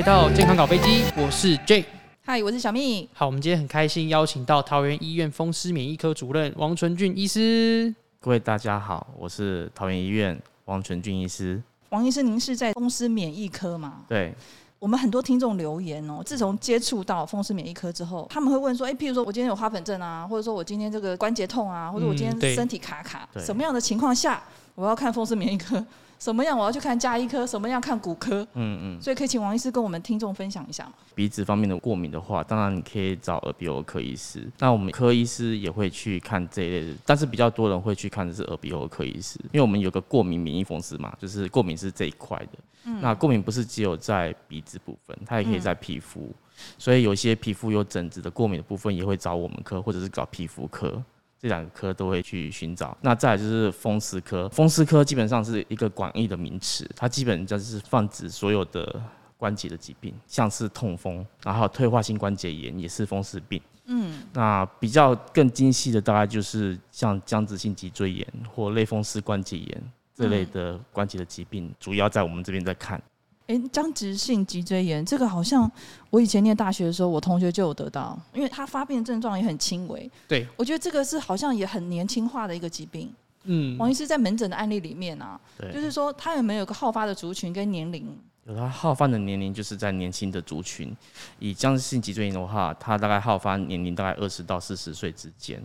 回到健康搞飞机，我是 J，嗨，我是小蜜。好，我们今天很开心邀请到桃园医院风湿免疫科主任王纯俊医师。各位大家好，我是桃园医院王纯俊医师。王医师，您是在风湿免疫科吗？对。我们很多听众留言哦，自从接触到风湿免疫科之后，他们会问说，哎，譬如说我今天有花粉症啊，或者说我今天这个关节痛啊，或者我今天身体卡卡，嗯、什么样的情况下我要看风湿免疫科？什么样我要去看加医科？什么样看骨科？嗯嗯，所以可以请王医师跟我们听众分享一下吗？鼻子方面的过敏的话，当然你可以找耳鼻喉科医师。那我们科医师也会去看这一类的，但是比较多人会去看的是耳鼻喉科医师，因为我们有个过敏免疫风湿嘛，就是过敏是这一块的。嗯，那过敏不是只有在鼻子部分，它也可以在皮肤，嗯、所以有些皮肤有疹子的过敏的部分，也会找我们科或者是找皮肤科。这两个科都会去寻找。那再来就是风湿科，风湿科基本上是一个广义的名词，它基本就是泛指所有的关节的疾病，像是痛风，然后退化性关节炎也是风湿病。嗯，那比较更精细的大概就是像僵直性脊椎炎或类风湿关节炎这类的关节的疾病，主要在我们这边在看。哎，僵直性脊椎炎这个好像我以前念大学的时候，我同学就有得到，因为他发病症状也很轻微。对，我觉得这个是好像也很年轻化的一个疾病。嗯，王医师在门诊的案例里面啊，对，就是说他有没有个好发的族群跟年龄？有，他好发的年龄就是在年轻的族群。以僵直性脊椎炎的话，他大概好发年龄大概二十到四十岁之间，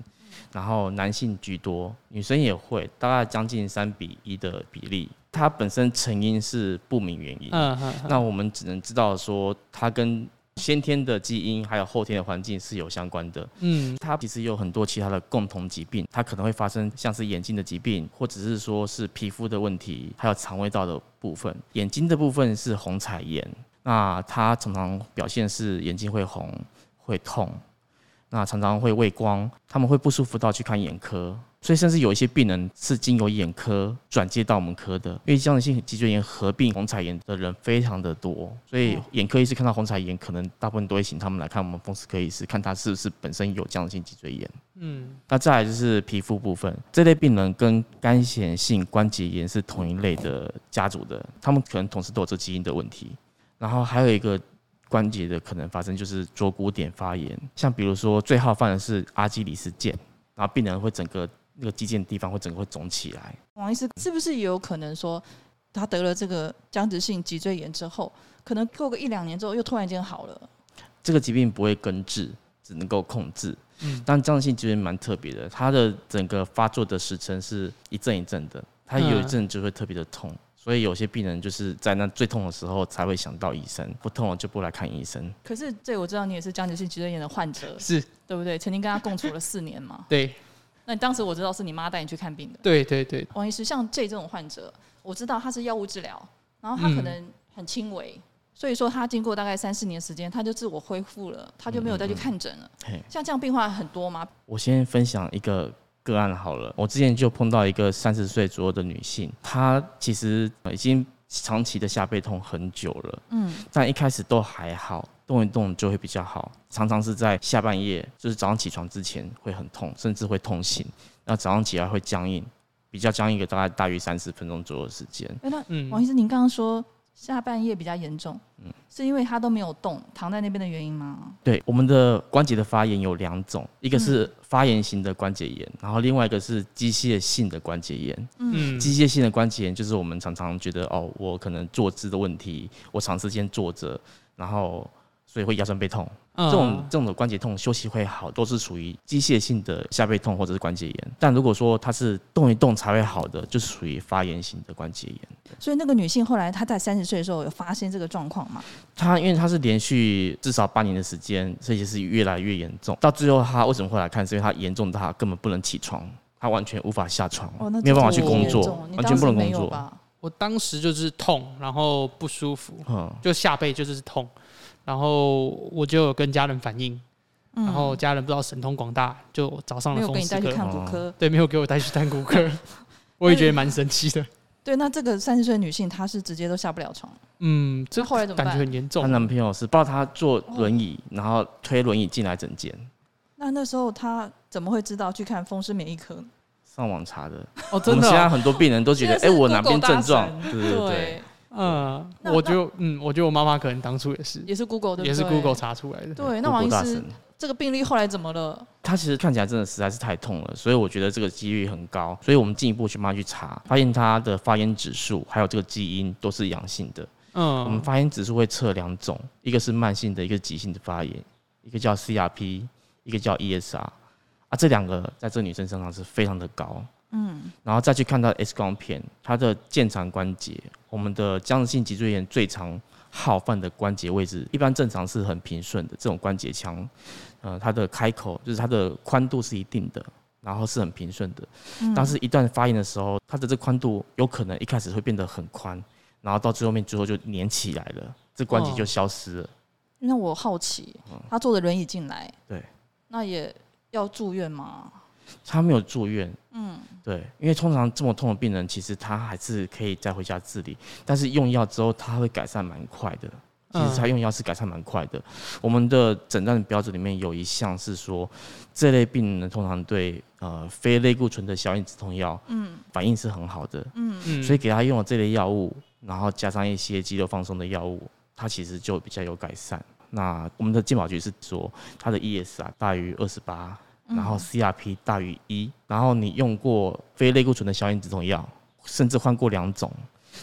然后男性居多，女生也会，大概将近三比一的比例。它本身成因是不明原因，嗯嗯，那我们只能知道说它跟先天的基因还有后天的环境是有相关的，嗯，它其实有很多其他的共同疾病，它可能会发生像是眼睛的疾病，或者是说是皮肤的问题，还有肠胃道的部分。眼睛的部分是红彩炎，那它常常表现是眼睛会红、会痛，那常常会畏光，他们会不舒服到去看眼科。所以，甚至有一些病人是经由眼科转接到我们科的，因为僵直性脊椎炎合并虹彩炎的人非常的多，所以眼科医师看到虹彩炎，可能大部分都会请他们来看我们风湿科医师，看他是不是本身有僵直性脊椎炎。嗯，那再来就是皮肤部分，这类病人跟干显性关节炎是同一类的家族的，他们可能同时都有这基因的问题。然后还有一个关节的可能发生就是坐骨点发炎，像比如说最好犯的是阿基里斯腱，然后病人会整个。那个肌腱地方会整个会肿起来。王医师是不是也有可能说，他得了这个僵直性脊椎炎之后，可能过个一两年之后又突然间好了？这个疾病不会根治，只能够控制。嗯，但僵直性脊椎炎蛮特别的，它的整个发作的时程是一阵一阵的，它有一阵就会特别的痛，嗯、所以有些病人就是在那最痛的时候才会想到医生，不痛了就不来看医生。可是这我知道你也是僵直性脊椎炎的患者，是对不对？曾经跟他共处了四年嘛？对。那你当时我知道是你妈带你去看病的。对对对。王医师，像这这种患者，我知道他是药物治疗，然后他可能很轻微，嗯、所以说他经过大概三四年时间，他就自我恢复了，他就没有再去看诊了。嗯嗯像这样病患很多吗？我先分享一个个案好了。我之前就碰到一个三十岁左右的女性，她其实已经长期的下背痛很久了，嗯，但一开始都还好。动一动就会比较好，常常是在下半夜，就是早上起床之前会很痛，甚至会痛醒，那早上起来会僵硬，比较僵硬一个大概大约三十分钟左右的时间。那王医生，您刚刚说下半夜比较严重，嗯，是因为他都没有动，躺在那边的原因吗？对，我们的关节的发炎有两种，一个是发炎型的关节炎，然后另外一个是机械性的关节炎。嗯，机械性的关节炎就是我们常常觉得哦，我可能坐姿的问题，我长时间坐着，然后。所以会腰酸背痛，这种这种的关节痛休息会好，都是属于机械性的下背痛或者是关节炎。但如果说它是动一动才会好的，就是属于发炎型的关节炎。所以那个女性后来她在三十岁的时候有发现这个状况吗？她因为她是连续至少八年的时间，所以是越来越严重。到最后她为什么会来看？是因为她严重到她根本不能起床，她完全无法下床，哦、没有办法去工作，完全不能工作。我当时就是痛，然后不舒服，嗯，就下背就是痛。然后我就有跟家人反映，然后家人不知道神通广大，就找上了风湿科。没有给你带去看骨科，对，没有给我带去看骨科，我也觉得蛮神奇的。对，那这个三十岁女性，她是直接都下不了床。嗯，这后来怎么？感觉很严重。她男朋友是抱她坐轮椅，然后推轮椅进来整间。那那时候她怎么会知道去看风湿免疫科？上网查的。哦，真的。我们现在很多病人都觉得，哎，我哪边症状？对对对。嗯，我就嗯，我觉得我妈妈可能当初也是，也是 Google 的，也是 Google 查出来的。对，那王医师，这个病例后来怎么了？他其实看起来真的实在是太痛了，所以我觉得这个几率很高。所以我们进一步去帮他去查，发现他的发炎指数还有这个基因都是阳性的。嗯，我们发炎指数会测两种，一个是慢性的，一个是急性的发炎，一个叫 CRP，一个叫 ESR。啊，这两个在这个女生身上是非常的高。嗯，然后再去看到 X 光片，它的腱长关节，我们的僵直性脊椎炎最常好犯的关节位置，一般正常是很平顺的这种关节腔，呃，它的开口就是它的宽度是一定的，然后是很平顺的，但是一旦发炎的时候，它的这宽度有可能一开始会变得很宽，然后到最后面最后就粘起来了，这关节就消失了。哦，那我好奇，他坐着轮椅进来，对，那也要住院吗？他没有住院，嗯，对，因为通常这么痛的病人，其实他还是可以再回家治理，但是用药之后他会改善蛮快的。其实他用药是改善蛮快的。我们的诊断标准里面有一项是说，这类病人通常对呃非类固醇的消炎止痛药，嗯，反应是很好的，嗯嗯，所以给他用了这类药物，然后加上一些肌肉放松的药物，他其实就比较有改善。那我们的健保局是说，他的 ES 啊大于二十八。然后 CRP 大于一，然后你用过非类固醇的消炎止痛药，甚至换过两种，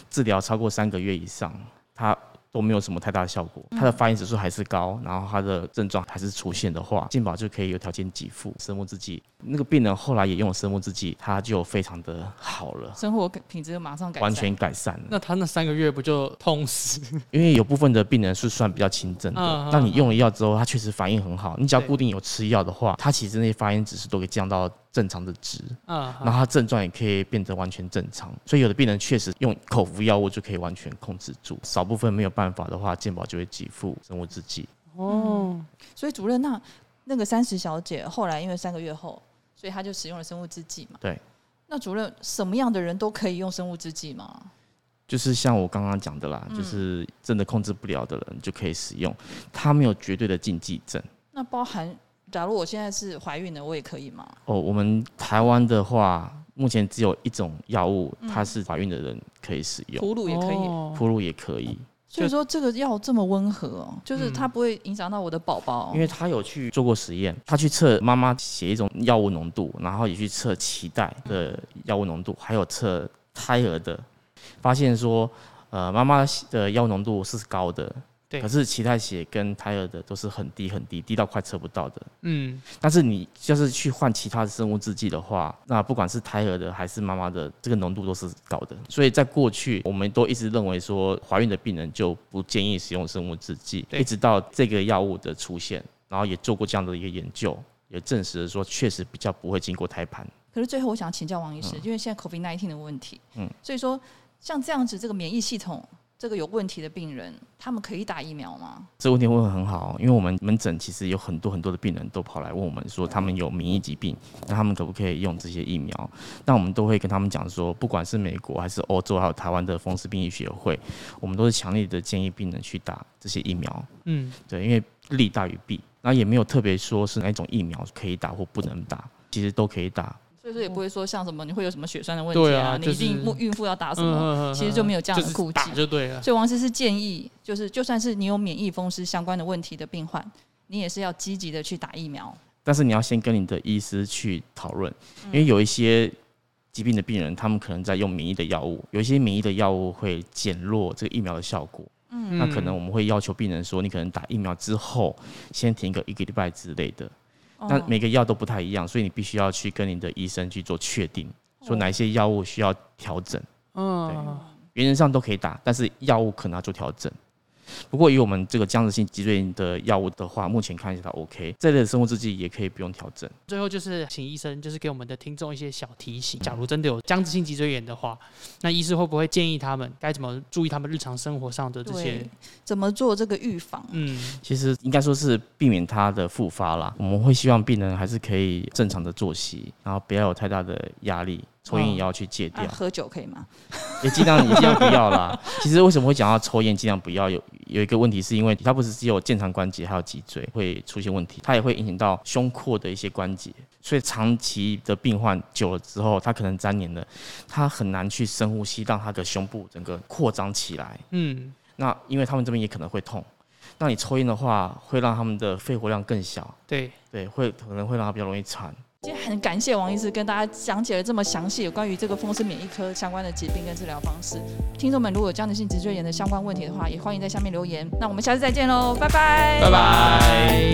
治疗超过三个月以上，它。都没有什么太大的效果，他的发炎指数还是高，然后他的症状还是出现的话，健保就可以有条件给付生物制剂。那个病人后来也用了生物制剂，他就非常的好了，生活品质就马上改善，完全改善了。那他那三个月不就痛死？因为有部分的病人是算比较轻症的，那你用了药之后，他确实反应很好。你只要固定有吃药的话，他其实那些发炎指数都可以降到。正常的值，嗯，然后他症状也可以变得完全正常，所以有的病人确实用口服药物就可以完全控制住，少部分没有办法的话，健保就会给付生物制剂。哦，所以主任，那那个三十小姐后来因为三个月后，所以她就使用了生物制剂嘛？对。那主任，什么样的人都可以用生物制剂吗？就是像我刚刚讲的啦，就是真的控制不了的人就可以使用，它没有绝对的禁忌症。那包含。假如我现在是怀孕的，我也可以吗？哦，我们台湾的话，目前只有一种药物，它是怀孕的人可以使用，哺乳也可以，哺乳也可以。所以说这个药这么温和哦，就是它不会影响到我的宝宝。因为他有去做过实验，他去测妈妈血一种药物浓度，然后也去测脐带的药物浓度，还有测胎儿的，发现说，呃，妈妈的药物浓度是高的。可是脐带血跟胎儿的都是很低很低，低到快测不到的。嗯，但是你就是去换其他的生物制剂的话，那不管是胎儿的还是妈妈的，这个浓度都是高的。所以在过去，我们都一直认为说，怀孕的病人就不建议使用生物制剂，一直到这个药物的出现，然后也做过这样的一个研究，也证实了说，确实比较不会经过胎盘。可是最后，我想请教王医师，因为现在 COVID-19 的问题，嗯，所以说像这样子，这个免疫系统。这个有问题的病人，他们可以打疫苗吗？这个问题问得很好，因为我们门诊其实有很多很多的病人都跑来问我们说，他们有免疫疾病，那他们可不可以用这些疫苗？那我们都会跟他们讲说，不管是美国还是欧洲，还有台湾的风湿病医学会，我们都是强烈的建议病人去打这些疫苗。嗯，对，因为利大于弊，那也没有特别说是哪一种疫苗可以打或不能打，其实都可以打。所以说也不会说像什么你会有什么血栓的问题啊，你一定孕妇要打什么，其实就没有这样的顾忌，就对了。所以王医师是建议，就是就算是你有免疫风湿相关的问题的病患，你也是要积极的去打疫苗。但是你要先跟你的医师去讨论，因为有一些疾病的病人，他们可能在用免疫的药物，有一些免疫的药物会减弱这个疫苗的效果。嗯，那可能我们会要求病人说，你可能打疫苗之后先停个一个礼拜之类的。那每个药都不太一样，所以你必须要去跟你的医生去做确定，说哪一些药物需要调整。嗯，对，原则上都可以打，但是药物可能要做调整。不过以我们这个僵直性脊椎炎的药物的话，目前看起来 OK，这类的生物制剂也可以不用调整。最后就是请医生就是给我们的听众一些小提醒，假如真的有僵直性脊椎炎的话，那医师会不会建议他们该怎么注意他们日常生活上的这些，怎么做这个预防？嗯，其实应该说是避免它的复发啦。我们会希望病人还是可以正常的作息，然后不要有太大的压力。抽烟也要去戒掉。哦啊，喝酒可以吗？也尽量也尽量不要啦。其实为什么会讲到抽烟尽量不要有？有一个问题，是因为它不是只有肩长关节还有脊椎会出现问题，它也会影响到胸廓的一些关节，所以长期的病患久了之后，他可能粘连了，他很难去深呼吸，让他的胸部整个扩张起来。嗯，那因为他们这边也可能会痛，那你抽烟的话，会让他们的肺活量更小。对对，会可能会让他比较容易喘。今天很感谢王医师跟大家讲解了这么详细有关于这个风湿免疫科相关的疾病跟治疗方式。听众们如果有僵直性脊椎炎的相关问题的话，也欢迎在下面留言。那我们下次再见喽，拜拜，拜拜。